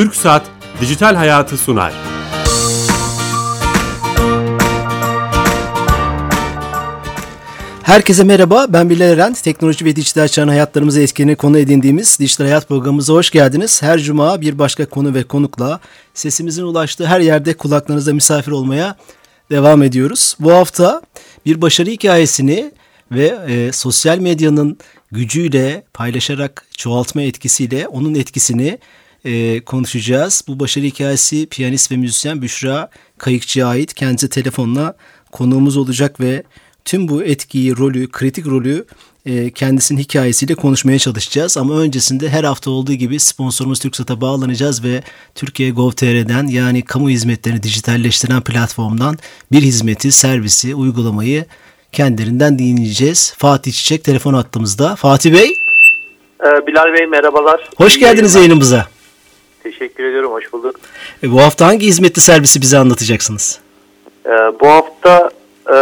Türk Saat Dijital Hayatı sunar. Herkese merhaba, ben Bilal Eren. Teknoloji ve dijital çağın hayatlarımızı etkileyeni konu edindiğimiz Dijital Hayat programımıza hoş geldiniz. Her cuma bir başka konu ve konukla sesimizin ulaştığı her yerde kulaklarınızda misafir olmaya devam ediyoruz. Bu hafta bir başarı hikayesini ve e, sosyal medyanın gücüyle paylaşarak çoğaltma etkisiyle onun etkisini e, konuşacağız. Bu başarı hikayesi piyanist ve müzisyen Büşra Kayıkçı'ya ait. Kendisi telefonla konuğumuz olacak ve tüm bu etkiyi, rolü, kritik rolü e, kendisinin hikayesiyle konuşmaya çalışacağız. Ama öncesinde her hafta olduğu gibi sponsorumuz TürkSat'a bağlanacağız ve Türkiye Gov.tr'den yani kamu hizmetlerini dijitalleştiren platformdan bir hizmeti, servisi, uygulamayı kendilerinden dinleyeceğiz. Fatih Çiçek telefon attığımızda. Fatih Bey. Ee, Bilal Bey merhabalar. Hoş İyi geldiniz yayınlar. yayınımıza. Teşekkür ediyorum, hoş bulduk. E, bu hafta hangi hizmetli servisi bize anlatacaksınız? Ee, bu hafta e,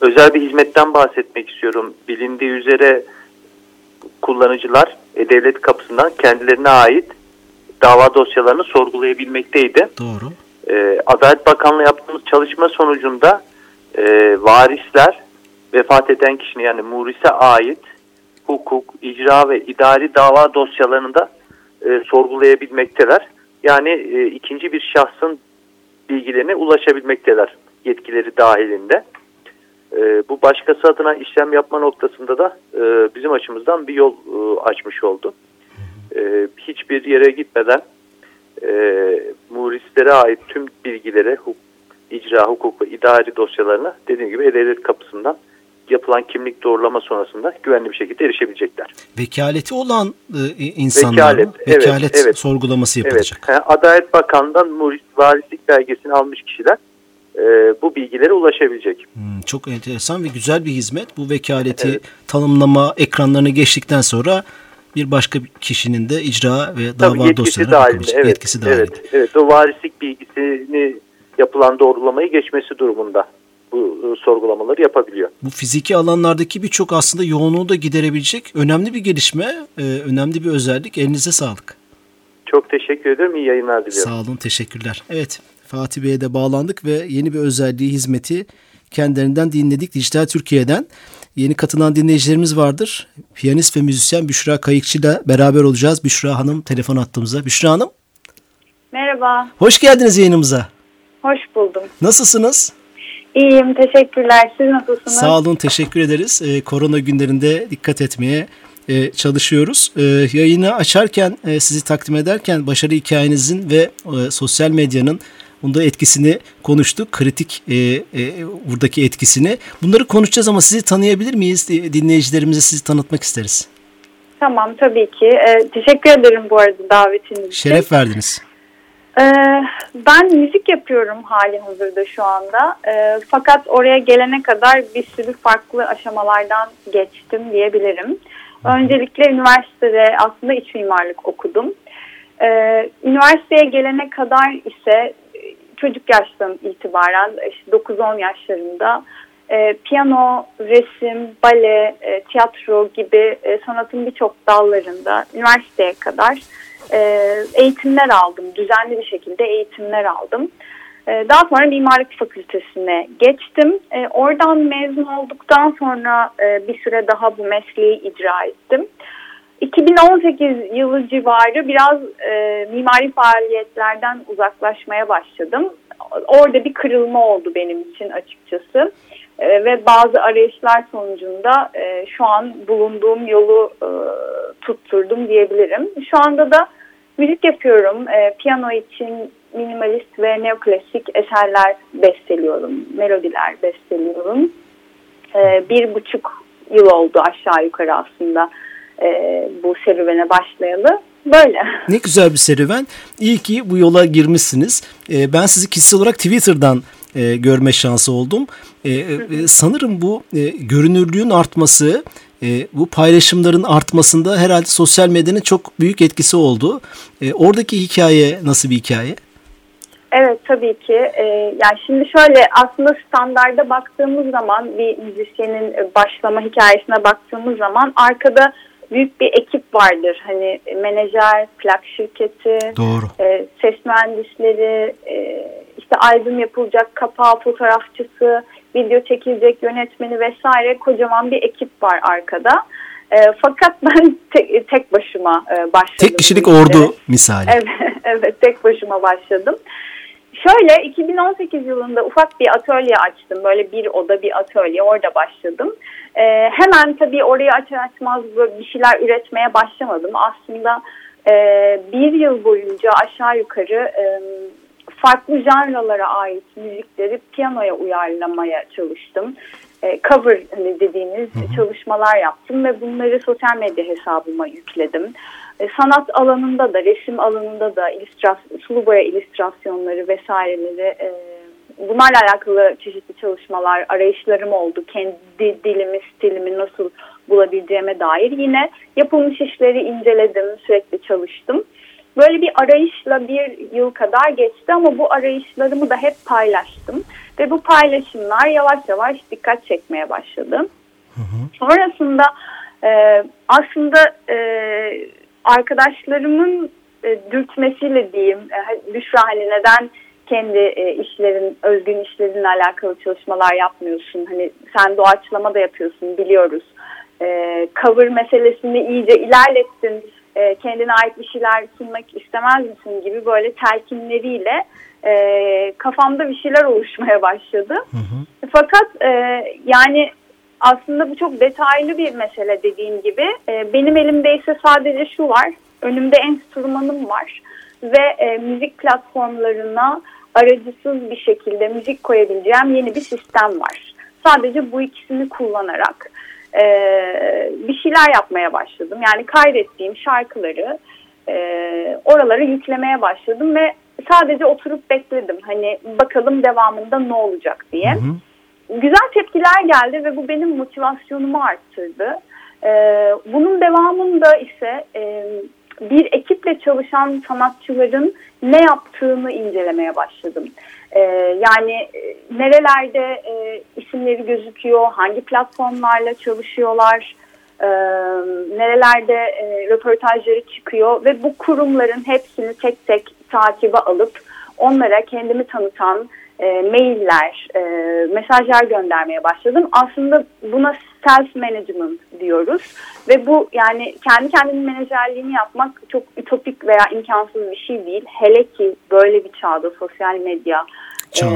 özel bir hizmetten bahsetmek istiyorum. Bilindiği üzere kullanıcılar e, devlet kapısından kendilerine ait dava dosyalarını sorgulayabilmekteydi. Doğru. E, Adalet Bakanlığı yaptığımız çalışma sonucunda e, varisler vefat eden kişinin yani murise ait hukuk, icra ve idari dava dosyalarını da e, sorgulayabilmekteler. Yani e, ikinci bir şahsın bilgilerine ulaşabilmekteler yetkileri dahilinde. E, bu başkası adına işlem yapma noktasında da e, bizim açımızdan bir yol e, açmış oldu. E, hiçbir yere gitmeden e, murislere ait tüm bilgilere, huk, icra, hukuk ve idari dosyalarına dediğim gibi E-Devlet kapısından yapılan kimlik doğrulama sonrasında güvenli bir şekilde erişebilecekler. Vekaleti olan e, insanlar vekalet, vekalet evet, evet. sorgulaması yapılacak. Evet. Adalet Bakanı'ndan varislik belgesini almış kişiler e, bu bilgilere ulaşabilecek. Hmm, çok enteresan ve güzel bir hizmet. Bu vekaleti evet. tanımlama ekranlarına geçtikten sonra bir başka kişinin de icra ve dava dosyalarına dahilinde, evet, yetkisi dahilinde. Evet, evet, o varislik bilgisini yapılan doğrulamayı geçmesi durumunda bu e, sorgulamaları yapabiliyor. Bu fiziki alanlardaki birçok aslında yoğunluğu da giderebilecek önemli bir gelişme, e, önemli bir özellik. Elinize sağlık. Çok teşekkür ederim. İyi yayınlar diliyorum. Sağ olun, teşekkürler. Evet, Fatih Bey'e de bağlandık ve yeni bir özelliği, hizmeti kendilerinden dinledik Dijital Türkiye'den. Yeni katılan dinleyicilerimiz vardır. Piyanist ve müzisyen Büşra Kayıkçı ile beraber olacağız. Büşra Hanım telefon attığımıza. Büşra Hanım. Merhaba. Hoş geldiniz yayınımıza. Hoş buldum. Nasılsınız? İyiyim, teşekkürler. Siz nasılsınız? Sağ olun, teşekkür ederiz. Ee, korona günlerinde dikkat etmeye e, çalışıyoruz. E, yayını açarken, e, sizi takdim ederken başarı hikayenizin ve e, sosyal medyanın bunda etkisini konuştuk. Kritik e, e, buradaki etkisini. Bunları konuşacağız ama sizi tanıyabilir miyiz? Dinleyicilerimize sizi tanıtmak isteriz. Tamam, tabii ki. E, teşekkür ederim bu arada davetiniz için. Şeref verdiniz. Ee, ben müzik yapıyorum hali hazırda şu anda. Ee, fakat oraya gelene kadar bir sürü farklı aşamalardan geçtim diyebilirim. Öncelikle üniversitede aslında iç mimarlık okudum. Ee, üniversiteye gelene kadar ise çocuk yaştan itibaren işte 9-10 yaşlarında e, piyano, resim, bale, e, tiyatro gibi e, sanatın birçok dallarında üniversiteye kadar e, eğitimler aldım. Düzenli bir şekilde eğitimler aldım. E, daha sonra mimarlık fakültesine geçtim. E, oradan mezun olduktan sonra e, bir süre daha bu mesleği icra ettim. 2018 yılı civarı biraz e, mimari faaliyetlerden uzaklaşmaya başladım. Orada bir kırılma oldu benim için açıkçası. E, ve bazı arayışlar sonucunda e, şu an bulunduğum yolu e, tutturdum diyebilirim. Şu anda da müzik yapıyorum. E, piyano için minimalist ve neoklasik eserler besteliyorum. Melodiler besteliyorum. E, bir buçuk yıl oldu aşağı yukarı aslında e, bu serüvene başlayalı. Böyle. Ne güzel bir serüven. İyi ki bu yola girmişsiniz. E, ben sizi kişisel olarak Twitter'dan e, görme şansı oldum. E, e, sanırım bu e, görünürlüğün artması, e, bu paylaşımların artmasında herhalde sosyal medyanın çok büyük etkisi oldu. E, oradaki hikaye nasıl bir hikaye? Evet tabii ki. Ee, yani şimdi şöyle aslında standarda baktığımız zaman bir müzisyenin başlama hikayesine baktığımız zaman arkada büyük bir ekip vardır. Hani menajer, plak şirketi, Doğru. E, ses mühendisleri, e, işte albüm yapılacak kapağı fotoğrafçısı, video çekilecek yönetmeni vesaire kocaman bir ekip var arkada. E, fakat ben te, tek başıma e, başladım. Tek kişilik ordu misali. Evet, evet tek başıma başladım. Şöyle 2018 yılında ufak bir atölye açtım. Böyle bir oda bir atölye orada başladım. Ee, hemen tabii orayı açar açmaz bir şeyler üretmeye başlamadım. Aslında e, bir yıl boyunca aşağı yukarı e, farklı janralara ait müzikleri piyanoya uyarlamaya çalıştım. E, cover hani dediğimiz hı hı. çalışmalar yaptım ve bunları sosyal medya hesabıma yükledim. E, sanat alanında da, resim alanında da illüstrasyon, sulu boya illüstrasyonları vesaireleri e, bunlarla alakalı çeşitli çalışmalar, arayışlarım oldu. Kendi dilimi, stilimi nasıl bulabileceğime dair. Yine yapılmış işleri inceledim, sürekli çalıştım. Böyle bir arayışla bir yıl kadar geçti ama bu arayışlarımı da hep paylaştım. Ve bu paylaşımlar yavaş yavaş dikkat çekmeye başladı. Hı hı. Sonrasında e, aslında e, arkadaşlarımın e, dürtmesiyle diyeyim, e, Büşra hani neden kendi e, işlerin, özgün işlerinle alakalı çalışmalar yapmıyorsun? Hani sen doğaçlama da yapıyorsun biliyoruz. E, cover meselesini iyice ilerlettin. E, kendine ait bir şeyler sunmak istemez misin gibi böyle telkinleriyle e, kafamda bir şeyler oluşmaya başladı. Hı hı. Fakat e, yani aslında bu çok detaylı bir mesele dediğim gibi. E, benim elimde ise sadece şu var. Önümde enstrümanım var ve e, müzik platformlarına aracısız bir şekilde müzik koyabileceğim yeni bir sistem var. Sadece bu ikisini kullanarak e, bir şeyler yapmaya başladım. Yani kaydettiğim şarkıları e, oralara yüklemeye başladım ve sadece oturup bekledim. Hani bakalım devamında ne olacak diye. Hı hı güzel tepkiler geldi ve bu benim motivasyonumu arttırdı. Ee, bunun devamında ise e, bir ekiple çalışan sanatçıların ne yaptığını incelemeye başladım. Ee, yani e, nerelerde e, isimleri gözüküyor, hangi platformlarla çalışıyorlar, e, nerelerde e, röportajları çıkıyor ve bu kurumların hepsini tek tek takibe alıp onlara kendimi tanıtan e, mailler, e, mesajlar göndermeye başladım. Aslında buna self management diyoruz ve bu yani kendi kendinin menajerliğini yapmak çok ütopik veya imkansız bir şey değil. Hele ki böyle bir çağda sosyal medya e,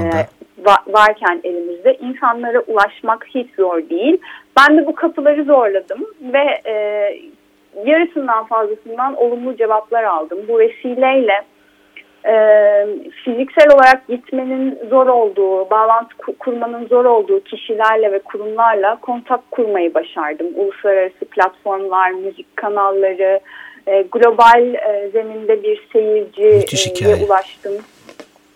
varken elimizde insanlara ulaşmak hiç zor değil. Ben de bu kapıları zorladım ve e, yarısından fazlasından olumlu cevaplar aldım. Bu vesileyle e, fiziksel olarak gitmenin zor olduğu, bağlantı kurmanın zor olduğu kişilerle ve kurumlarla kontak kurmayı başardım. Uluslararası platformlar, müzik kanalları, e, global e, zeminde bir seyirciye e, ulaştım.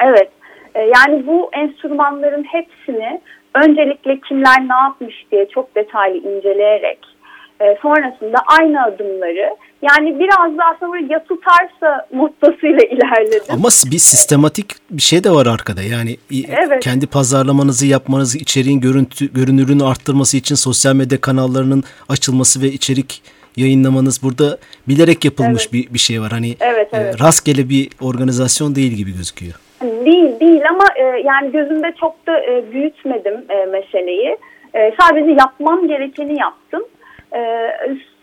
Evet, e, yani bu enstrümanların hepsini öncelikle kimler ne yapmış diye çok detaylı inceleyerek e, sonrasında aynı adımları yani biraz daha sonra ya tutarsa mottosuyla ilerledim. Ama bir sistematik bir şey de var arkada. Yani evet. kendi pazarlamanızı yapmanız, içeriğin görüntü, görünürlüğünü arttırması için sosyal medya kanallarının açılması ve içerik yayınlamanız burada bilerek yapılmış evet. bir, bir şey var. Hani evet, e, evet. E, rastgele bir organizasyon değil gibi gözüküyor. Değil değil ama e, yani gözümde çok da e, büyütmedim e, meseleyi. E, sadece yapmam gerekeni yaptım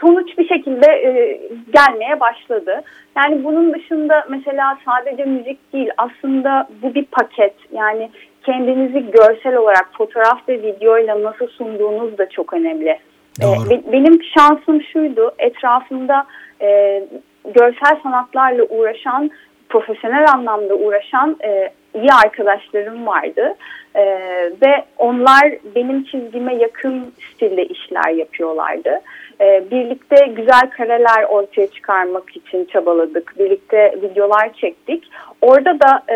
sonuç bir şekilde e, gelmeye başladı. Yani bunun dışında mesela sadece müzik değil aslında bu bir paket. Yani kendinizi görsel olarak fotoğraf ve videoyla nasıl sunduğunuz da çok önemli. E, benim şansım şuydu etrafımda e, görsel sanatlarla uğraşan profesyonel anlamda uğraşan e, iyi arkadaşlarım vardı. E, ve onlar benim çizgime yakın stilde işler yapıyorlardı. E, birlikte güzel kareler ortaya çıkarmak için çabaladık. Birlikte videolar çektik. Orada da e,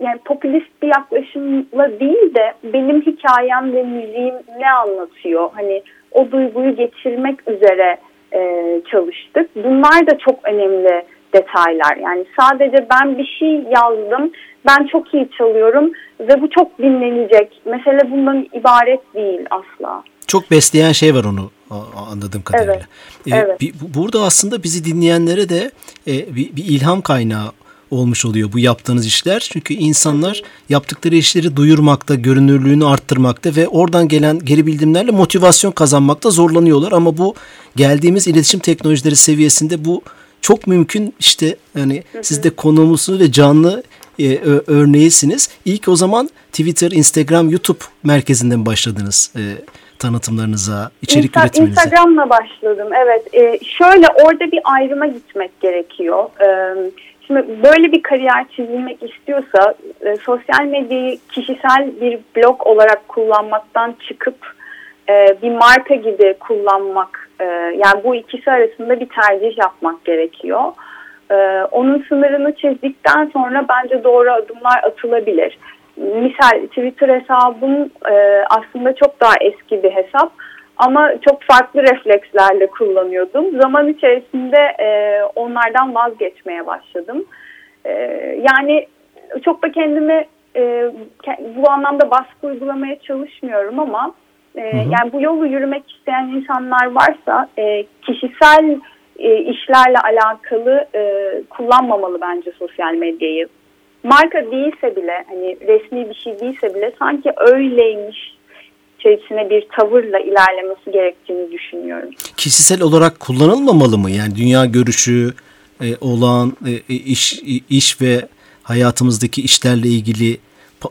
yani popülist bir yaklaşımla değil de benim hikayem ve müziğim ne anlatıyor? Hani o duyguyu geçirmek üzere e, çalıştık. Bunlar da çok önemli detaylar. Yani sadece ben bir şey yazdım, ben çok iyi çalıyorum ve bu çok dinlenecek. Mesele bundan ibaret değil asla. Çok besleyen şey var onu anladığım kadarıyla. Evet. E, evet. Bir, burada aslında bizi dinleyenlere de e, bir, bir ilham kaynağı olmuş oluyor bu yaptığınız işler. Çünkü insanlar yaptıkları işleri duyurmakta, görünürlüğünü arttırmakta ve oradan gelen geri bildirimlerle motivasyon kazanmakta zorlanıyorlar. Ama bu geldiğimiz iletişim teknolojileri seviyesinde bu çok mümkün. İşte hani siz de konuğumuzsunuz ve canlı e, örneğisiniz. İlk o zaman Twitter, Instagram, YouTube merkezinden başladınız e, tanıtımlarınıza, içerik Insta- üretiminize. Instagram'la başladım. Evet. E, şöyle orada bir ayrıma gitmek gerekiyor. E, şimdi böyle bir kariyer çizilmek istiyorsa e, sosyal medyayı kişisel bir blog olarak kullanmaktan çıkıp e, bir marka gibi kullanmak, e, yani bu ikisi arasında bir tercih yapmak gerekiyor. Ee, onun sınırını çizdikten sonra bence doğru adımlar atılabilir. Misal Twitter hesabım e, aslında çok daha eski bir hesap ama çok farklı reflekslerle kullanıyordum. Zaman içerisinde e, onlardan vazgeçmeye başladım. E, yani çok da kendimi e, bu anlamda baskı uygulamaya çalışmıyorum ama e, yani bu yolu yürümek isteyen insanlar varsa e, kişisel e, işlerle alakalı e, kullanmamalı bence sosyal medyayı. Marka değilse bile hani resmi bir şey değilse bile sanki öyleymiş içerisine bir tavırla ilerlemesi gerektiğini düşünüyorum. Kişisel olarak kullanılmamalı mı? Yani dünya görüşü e, olan e, iş iş ve hayatımızdaki işlerle ilgili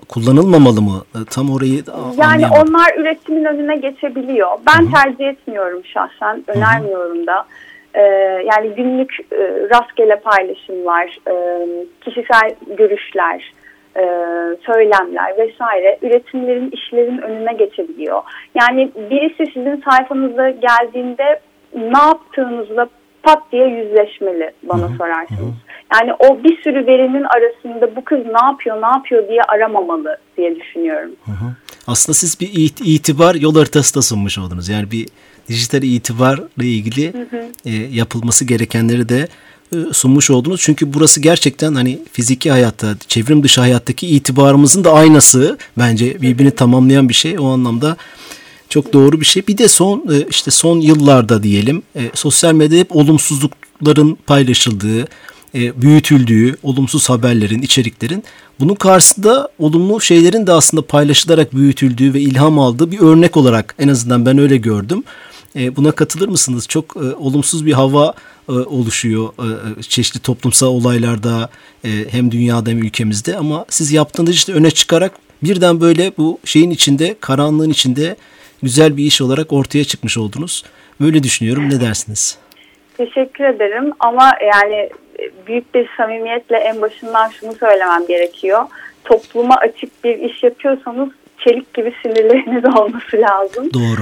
kullanılmamalı mı? E, tam orayı Yani onlar üretimin önüne geçebiliyor. Ben Hı-hı. tercih etmiyorum şahsen. Önermiyorum Hı-hı. da. Ee, yani günlük e, rastgele paylaşımlar, e, kişisel görüşler, e, söylemler vesaire üretimlerin, işlerin önüne geçebiliyor. Yani birisi sizin sayfanıza geldiğinde ne yaptığınızla pat diye yüzleşmeli bana Hı-hı. sorarsınız. Yani o bir sürü verinin arasında bu kız ne yapıyor, ne yapıyor diye aramamalı diye düşünüyorum. Hı-hı. Aslında siz bir itibar yol haritası da sunmuş oldunuz. Yani bir dijital itibarla ilgili hı hı. E, yapılması gerekenleri de e, sunmuş oldunuz. Çünkü burası gerçekten hani fiziki hayatta, çevrim dışı hayattaki itibarımızın da aynası bence birbirini tamamlayan bir şey. O anlamda çok doğru bir şey. Bir de son e, işte son yıllarda diyelim e, sosyal medyada hep olumsuzlukların paylaşıldığı, e, büyütüldüğü, olumsuz haberlerin, içeriklerin bunun karşısında olumlu şeylerin de aslında paylaşılarak büyütüldüğü ve ilham aldığı bir örnek olarak en azından ben öyle gördüm. E, buna katılır mısınız? Çok e, olumsuz bir hava e, oluşuyor e, çeşitli toplumsal olaylarda e, hem dünyada hem ülkemizde ama siz yaptığınız işte öne çıkarak birden böyle bu şeyin içinde, karanlığın içinde güzel bir iş olarak ortaya çıkmış oldunuz. Böyle düşünüyorum. Ne dersiniz? Teşekkür ederim ama yani büyük bir samimiyetle en başından şunu söylemem gerekiyor. Topluma açık bir iş yapıyorsanız çelik gibi sinirleriniz olması lazım. Doğru.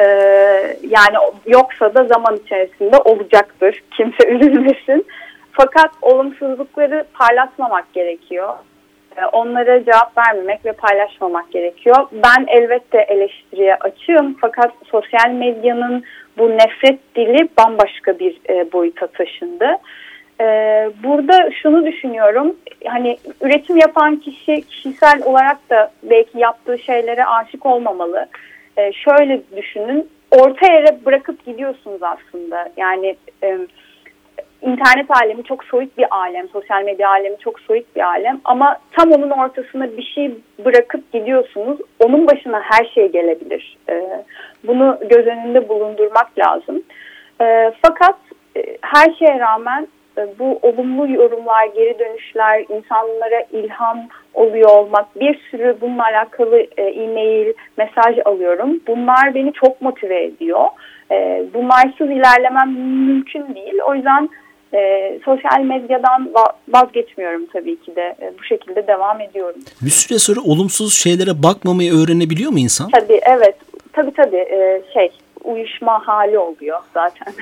Ee, yani yoksa da zaman içerisinde olacaktır. Kimse üzülmesin. Fakat olumsuzlukları parlatmamak gerekiyor. Ee, onlara cevap vermemek ve paylaşmamak gerekiyor. Ben elbette eleştiriye açığım fakat sosyal medyanın bu nefret dili bambaşka bir e, boyuta taşındı. Ee, burada şunu düşünüyorum, hani üretim yapan kişi kişisel olarak da belki yaptığı şeylere aşık olmamalı e, şöyle düşünün orta yere bırakıp gidiyorsunuz aslında. Yani e, internet alemi çok soyut bir alem, sosyal medya alemi çok soyut bir alem ama tam onun ortasına bir şey bırakıp gidiyorsunuz. Onun başına her şey gelebilir. E, bunu göz önünde bulundurmak lazım. E, fakat e, her şeye rağmen bu olumlu yorumlar, geri dönüşler, insanlara ilham oluyor olmak, bir sürü bununla alakalı e, e-mail, mesaj alıyorum. Bunlar beni çok motive ediyor. E, bunlarsız ilerlemem mümkün değil. O yüzden e, sosyal medyadan vazgeçmiyorum tabii ki de. E, bu şekilde devam ediyorum. Bir süre sonra olumsuz şeylere bakmamayı öğrenebiliyor mu insan? Tabii evet. Tabii tabii e, şey uyuşma hali oluyor zaten.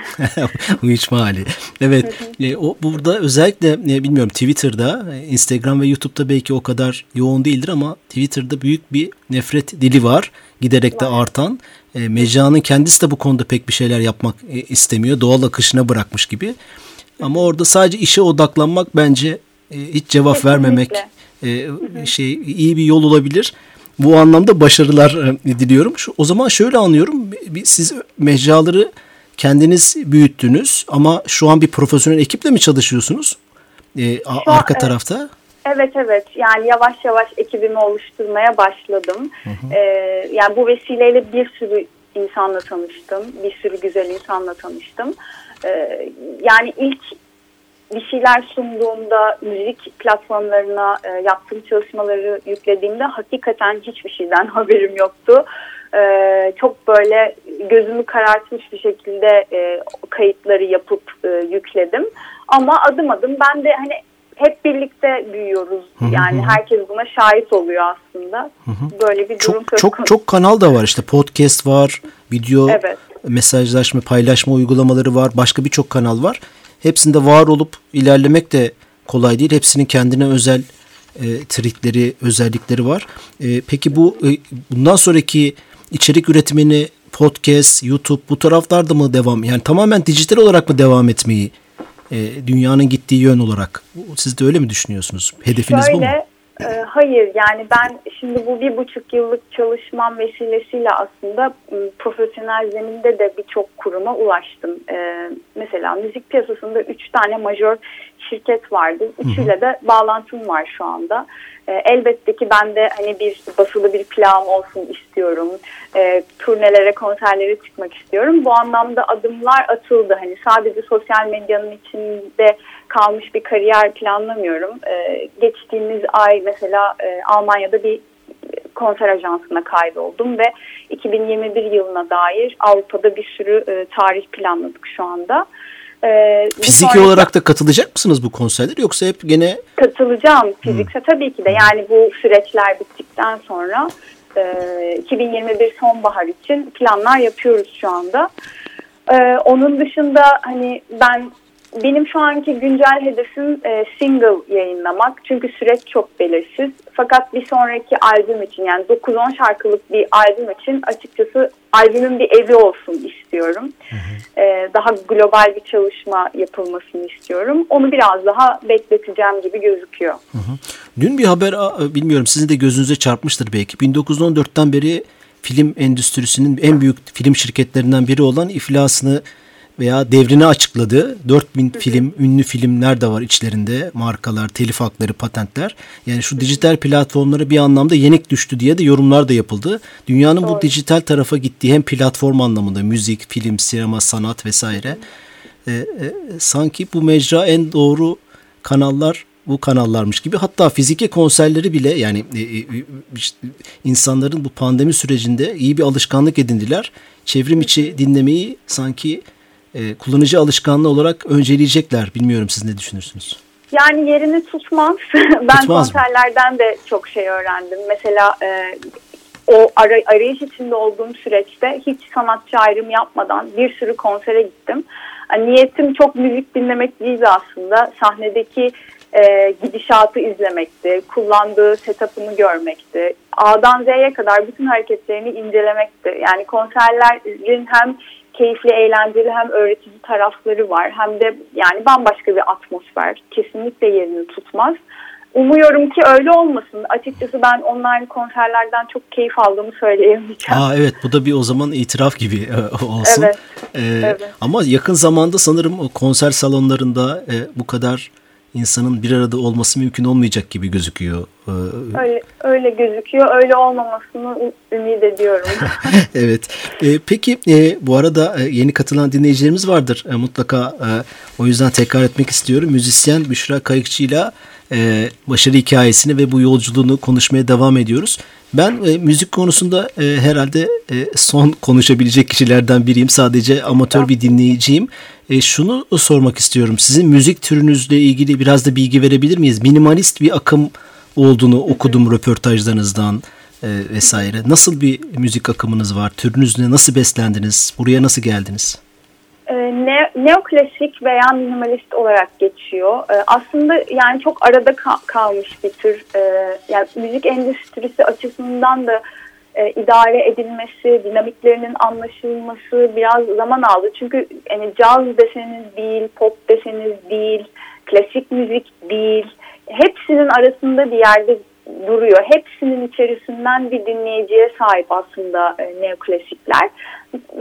uyuşma hali. Evet. e, o burada özellikle e, bilmiyorum Twitter'da, e, Instagram ve YouTube'da belki o kadar yoğun değildir ama Twitter'da büyük bir nefret dili var. Giderek de artan. E, mecranın kendisi de bu konuda pek bir şeyler yapmak e, istemiyor. Doğal akışına bırakmış gibi. Ama orada sadece işe odaklanmak bence e, hiç cevap Kesinlikle. vermemek e, şey iyi bir yol olabilir. Bu anlamda başarılar e, diliyorum. Şu, o zaman şöyle anlıyorum. siz mecraları kendiniz büyüttünüz ama şu an bir profesyonel ekiple mi çalışıyorsunuz? Ee, Şu an, arka evet. tarafta. Evet evet yani yavaş yavaş ekibimi oluşturmaya başladım. Ee, yani bu vesileyle bir sürü insanla tanıştım. Bir sürü güzel insanla tanıştım. Ee, yani ilk şeyler sunduğumda müzik platformlarına e, yaptığım çalışmaları yüklediğimde hakikaten hiçbir şeyden haberim yoktu. Ee, çok böyle gözümü karartmış bir şekilde e, kayıtları yapıp e, yükledim. Ama adım adım ben de hani hep birlikte büyüyoruz. Yani herkes buna şahit oluyor aslında. Böyle bir durum Çok çok çok kanal da var işte podcast var, video Evet. mesajlaşma, paylaşma uygulamaları var, başka birçok kanal var. Hepsinde var olup ilerlemek de kolay değil. Hepsinin kendine özel e, trikleri, özellikleri var. E, peki bu e, bundan sonraki içerik üretimini podcast, YouTube bu taraflarda mı devam? Yani tamamen dijital olarak mı devam etmeyi e, dünyanın gittiği yön olarak? Siz de öyle mi düşünüyorsunuz? Hedefiniz bu mu? Şöyle, e, hayır yani ben şimdi bu bir buçuk yıllık çalışmam vesilesiyle aslında m, profesyonel zeminde de birçok kuruma ulaştım. E, mesela müzik piyasasında üç tane majör şirket vardı. Üçüyle de bağlantım var şu anda. E, elbette ki ben de hani bir basılı bir plağım olsun istiyorum. E, turnelere, konserlere çıkmak istiyorum. Bu anlamda adımlar atıldı. Hani sadece sosyal medyanın içinde kalmış bir kariyer planlamıyorum. E, geçtiğimiz ay mesela e, Almanya'da bir konser ajansına kaydoldum ve 2021 yılına dair Avrupa'da bir sürü e, tarih planladık şu anda. E, Fiziki sonraki- olarak da katılacak mısınız bu konserlere yoksa hep gene katılacağım fiziksel tabii ki de yani bu süreçler bittikten sonra e, 2021 sonbahar için planlar yapıyoruz şu anda. E, onun dışında hani ben benim şu anki güncel hedefim e, single yayınlamak çünkü süreç çok belirsiz. Fakat bir sonraki albüm için yani 9-10 şarkılık bir albüm için açıkçası albümün bir evi olsun istiyorum. E, daha global bir çalışma yapılmasını istiyorum. Onu biraz daha bekleteceğim gibi gözüküyor. Dün bir haber a- bilmiyorum sizin de gözünüze çarpmıştır belki. 1914'ten beri film endüstrisinin en büyük film şirketlerinden biri olan iflasını veya devrini açıkladı. 4000 film, ünlü filmler de var içlerinde. Markalar, telif hakları, patentler. Yani şu dijital platformlara bir anlamda yenik düştü diye de yorumlar da yapıldı. Dünyanın bu dijital tarafa gittiği hem platform anlamında müzik, film, sinema, sanat vesaire. E, e, sanki bu mecra en doğru kanallar bu kanallarmış gibi hatta fiziki konserleri bile yani e, e, işte insanların bu pandemi sürecinde iyi bir alışkanlık edindiler. Çevrim içi dinlemeyi sanki e, kullanıcı alışkanlığı olarak önceleyecekler. Bilmiyorum siz ne düşünürsünüz? Yani yerini tutmaz. ben Tutmaz mı? konserlerden de çok şey öğrendim. Mesela e, o ara- arayış içinde olduğum süreçte hiç sanatçı ayrım yapmadan bir sürü konsere gittim. Yani niyetim çok müzik dinlemek değildi aslında. Sahnedeki e, gidişatı izlemekti, kullandığı setup'ını görmekti. A'dan Z'ye kadar bütün hareketlerini incelemekti. Yani konserlerin hem keyifli, eğlenceli hem öğretici tarafları var. Hem de yani bambaşka bir atmosfer. Kesinlikle yerini tutmaz. Umuyorum ki öyle olmasın. Açıkçası ben online konserlerden çok keyif aldığımı söyleyemeyeceğim. Aa evet bu da bir o zaman itiraf gibi e, olsun. Evet, E, evet. Ama yakın zamanda sanırım konser salonlarında e, bu kadar insanın bir arada olması mümkün olmayacak gibi gözüküyor. E, Öyle, öyle gözüküyor. Öyle olmamasını ümit ediyorum. evet. E, peki e, bu arada e, yeni katılan dinleyicilerimiz vardır. E, mutlaka e, o yüzden tekrar etmek istiyorum. Müzisyen Büşra Kayıkçı'yla e, başarı hikayesini ve bu yolculuğunu konuşmaya devam ediyoruz. Ben e, müzik konusunda e, herhalde e, son konuşabilecek kişilerden biriyim. Sadece amatör bir dinleyiciyim. E, şunu sormak istiyorum. Sizin müzik türünüzle ilgili biraz da bilgi verebilir miyiz? Minimalist bir akım olduğunu okudum röportajlarınızdan e, vesaire. Nasıl bir müzik akımınız var? Türünüz ne? Nasıl beslendiniz? Buraya nasıl geldiniz? E, ne, neoklasik veya minimalist olarak geçiyor. E, aslında yani çok arada ka- kalmış bir tür. E, yani müzik endüstrisi açısından da e, idare edilmesi, dinamiklerinin anlaşılması biraz zaman aldı. Çünkü hani caz deseniz değil, pop deseniz değil, klasik müzik değil. Hepsinin arasında bir yerde duruyor. Hepsinin içerisinden bir dinleyiciye sahip aslında e, neoklasikler.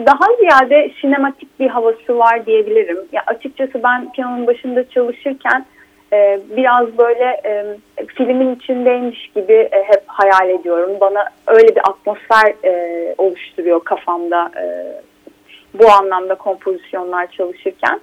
Daha ziyade sinematik bir havası var diyebilirim. Ya açıkçası ben piyanonun başında çalışırken e, biraz böyle e, filmin içindeymiş gibi e, hep hayal ediyorum. Bana öyle bir atmosfer e, oluşturuyor kafamda e, bu anlamda kompozisyonlar çalışırken.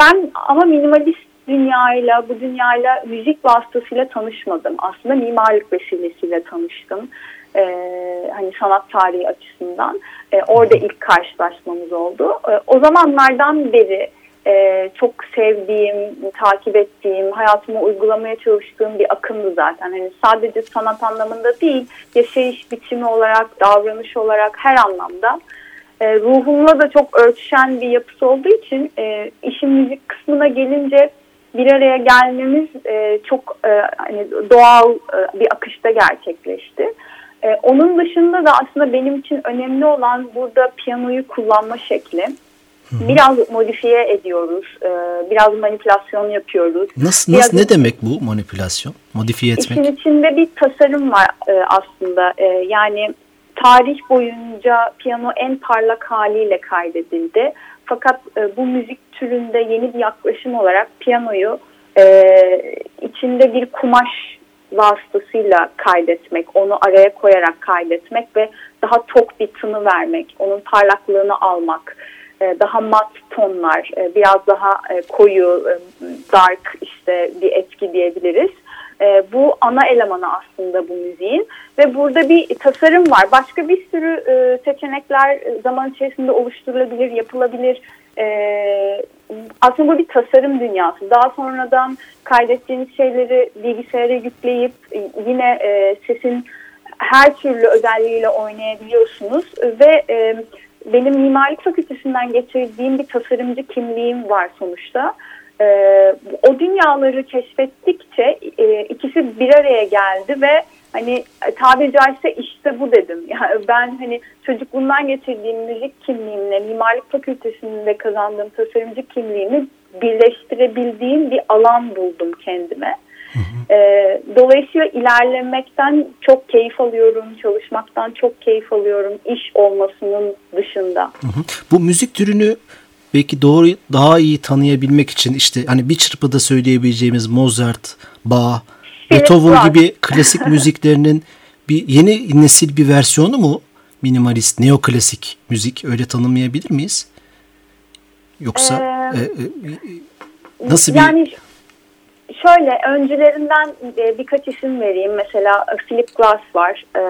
Ben ama minimalist dünyayla, bu dünyayla müzik vasıtasıyla tanışmadım. Aslında mimarlık vesilesiyle tanıştım. Ee, hani sanat tarihi açısından. Ee, orada ilk karşılaşmamız oldu. Ee, o zamanlardan beri e, çok sevdiğim, takip ettiğim, hayatıma uygulamaya çalıştığım bir akımdı zaten. Hani sadece sanat anlamında değil, yaşayış biçimi olarak, davranış olarak her anlamda e, ruhumla da çok örtüşen bir yapısı olduğu için e, işin müzik kısmına gelince bir araya gelmemiz e, çok e, hani doğal e, bir akışta gerçekleşti. E, onun dışında da aslında benim için önemli olan burada piyanoyu kullanma şekli. Biraz modifiye ediyoruz, e, biraz manipülasyon yapıyoruz. Nasıl, nasıl ne demek bu manipülasyon, modifiye etmek? İşin içinde bir tasarım var e, aslında. E, yani tarih boyunca piyano en parlak haliyle kaydedildi. Fakat e, bu müzik türünde yeni bir yaklaşım olarak piyanoyu e, içinde bir kumaş vasıtasıyla kaydetmek, onu araya koyarak kaydetmek ve daha tok bir tını vermek, onun parlaklığını almak, daha mat tonlar, e, biraz daha e, koyu, e, dark işte bir etki diyebiliriz. E, bu ana elemanı aslında bu müziğin ve burada bir tasarım var. Başka bir sürü e, seçenekler zaman içerisinde oluşturulabilir, yapılabilir. E, aslında bu bir tasarım dünyası. Daha sonradan kaydettiğiniz şeyleri bilgisayara yükleyip yine e, sesin her türlü özelliğiyle oynayabiliyorsunuz ve e, benim mimarlık fakültesinden getirdiğim bir tasarımcı kimliğim var sonuçta. E, o dünyaları keşfettikçe e, ikisi bir araya geldi ve hani tabiri caizse işte bu dedim. Yani ben hani çocukluğumdan getirdiğim müzik kimliğimle mimarlık fakültesinde kazandığım tasarımcı kimliğimi birleştirebildiğim bir alan buldum kendime. Hı hı. E, dolayısıyla ilerlemekten çok keyif alıyorum, çalışmaktan çok keyif alıyorum iş olmasının dışında. Hı hı. Bu müzik türünü belki doğru daha iyi tanıyabilmek için işte hani bir çırpıda söyleyebileceğimiz Mozart, Bach, Beethoven gibi klasik müziklerinin bir yeni nesil bir versiyonu mu minimalist, neoklasik müzik öyle tanımlayabilir miyiz? Yoksa ee, e, e, nasıl bir... Şöyle öncülerinden e, birkaç isim vereyim. Mesela Philip Glass var. Ee,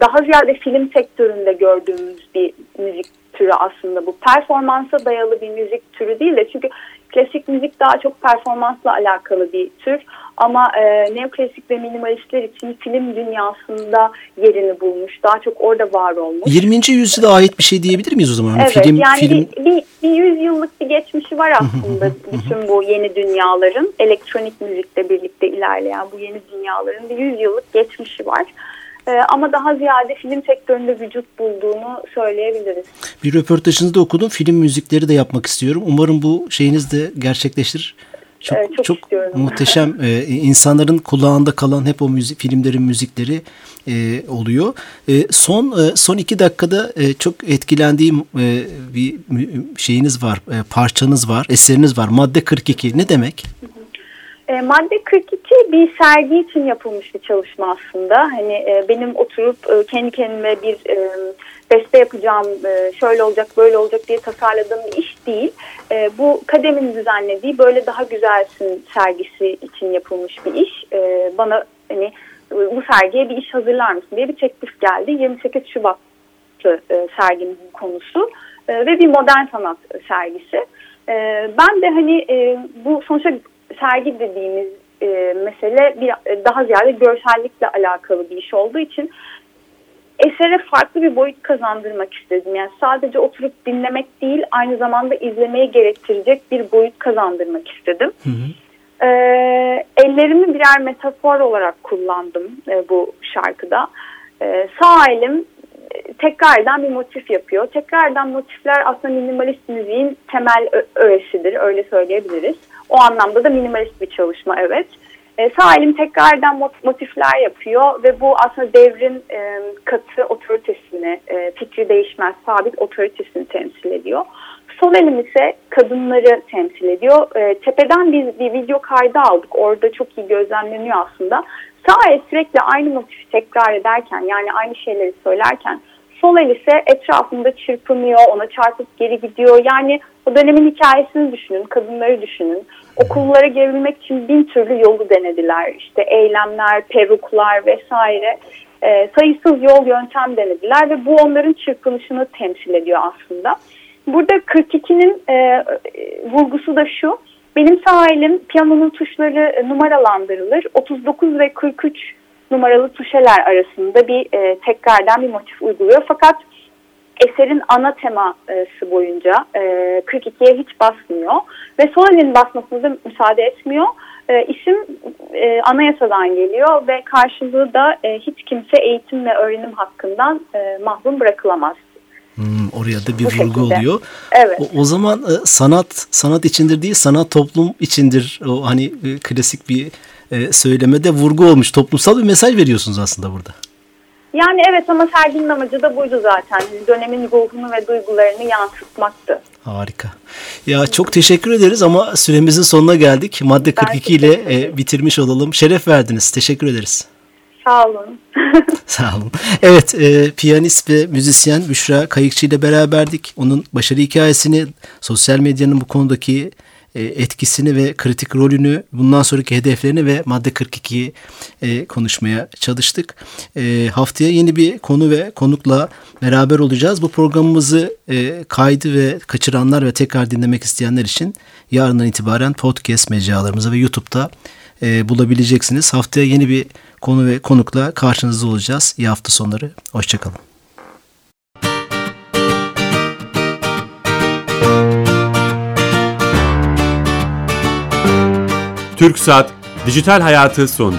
daha ziyade film sektöründe gördüğümüz bir müzik türü aslında bu. Performansa dayalı bir müzik türü değil de çünkü klasik müzik daha çok performansla alakalı bir tür. Ama e, neoklasik ve minimalistler için film dünyasında yerini bulmuş. Daha çok orada var olmuş. 20. yüzyıla ait bir şey diyebilir miyiz o zaman? Evet film, yani film... Bir, bir, bir yüzyıllık bir geçmişi var aslında bütün bu yeni dünyaların. Elektronik müzikle birlikte ilerleyen bu yeni dünyaların bir yüzyıllık geçmişi var. Ee, ama daha ziyade film sektöründe vücut bulduğunu söyleyebiliriz. Bir röportajınızda okudum. Film müzikleri de yapmak istiyorum. Umarım bu şeyiniz de gerçekleşir. Çok, çok, çok muhteşem e, insanların kulağında kalan hep o müzik filmlerin müzikleri e, oluyor. E, son e, son iki dakikada e, çok etkilendiğim e, bir şeyiniz var, e, parçanız var, eseriniz var. Madde 42 ne demek? E, madde 42 bir sergi için yapılmış bir çalışma aslında. Hani e, benim oturup e, kendi kendime bir e, beste yapacağım, e, şöyle olacak, böyle olacak diye tasarladığım bir iş değil. E, bu kademin düzenlediği böyle daha güzelsin sergisi için yapılmış bir iş. E, bana hani bu sergiye bir iş hazırlar mısın diye bir teklif geldi. 28 Şubat e, serginin konusu e, ve bir modern sanat sergisi. E, ben de hani e, bu sonuçta sergi dediğimiz e, mesele bir daha ziyade görsellikle alakalı bir iş olduğu için esere farklı bir boyut kazandırmak istedim. Yani sadece oturup dinlemek değil aynı zamanda izlemeye gerektirecek bir boyut kazandırmak istedim. Hı hı. E, ellerimi birer metafor olarak kullandım e, bu şarkıda. E, sağ elim e, tekrardan bir motif yapıyor. Tekrardan motifler aslında minimalist müziğin temel öğesidir öyle söyleyebiliriz. O anlamda da minimalist bir çalışma evet. E, sağ elim tekrardan motifler yapıyor ve bu aslında devrin e, katı otoritesini, e, fikri değişmez, sabit otoritesini temsil ediyor. Sol elim ise kadınları temsil ediyor. E, tepeden biz bir video kaydı aldık. Orada çok iyi gözlemleniyor aslında. Sağ el sürekli aynı motifi tekrar ederken yani aynı şeyleri söylerken sol el ise etrafında çırpınıyor, ona çarpıp geri gidiyor. Yani o dönemin hikayesini düşünün, kadınları düşünün. Okullara girebilmek için bin türlü yolu denediler. İşte eylemler, peruklar vesaire. E, sayısız yol yöntem denediler ve bu onların çırpınışını temsil ediyor aslında. Burada 42'nin e, vurgusu da şu. Benim sağ elim piyanonun tuşları numaralandırılır. 39 ve 43 numaralı tuşeler arasında bir e, tekrardan bir motif uyguluyor. Fakat eserin ana teması boyunca e, 42'ye hiç basmıyor ve sol elin basmasını da müsaade etmiyor. E, isim e, anayasadan geliyor ve karşılığı da e, hiç kimse eğitim ve öğrenim hakkından e, mahrum bırakılamaz. Hmm, oraya da bir Bu vurgu şekilde. oluyor. Evet. O, o zaman e, sanat sanat içindir değil, sanat toplum içindir. O hani e, klasik bir e, söylemede vurgu olmuş. Toplumsal bir mesaj veriyorsunuz aslında burada. Yani evet ama serginin amacı da buydu zaten. Hani dönemin ruhunu ve duygularını yansıtmaktı. Harika. Ya çok teşekkür ederiz ama süremizin sonuna geldik. Madde 42 ile e, bitirmiş olalım. Şeref verdiniz. Teşekkür ederiz. Sağ olun. Sağ olun. Evet, e, piyanist ve müzisyen Büşra Kayıkçı ile beraberdik. Onun başarı hikayesini, sosyal medyanın bu konudaki e, etkisini ve kritik rolünü, bundan sonraki hedeflerini ve madde 42'yi e, konuşmaya çalıştık. E, haftaya yeni bir konu ve konukla beraber olacağız. Bu programımızı kaydı ve kaçıranlar ve tekrar dinlemek isteyenler için yarından itibaren podcast mecralarımıza ve YouTube'da bulabileceksiniz. Haftaya yeni bir konu ve konukla karşınızda olacağız. İyi hafta sonları. Hoşçakalın. Türk Saat Dijital Hayatı sondu.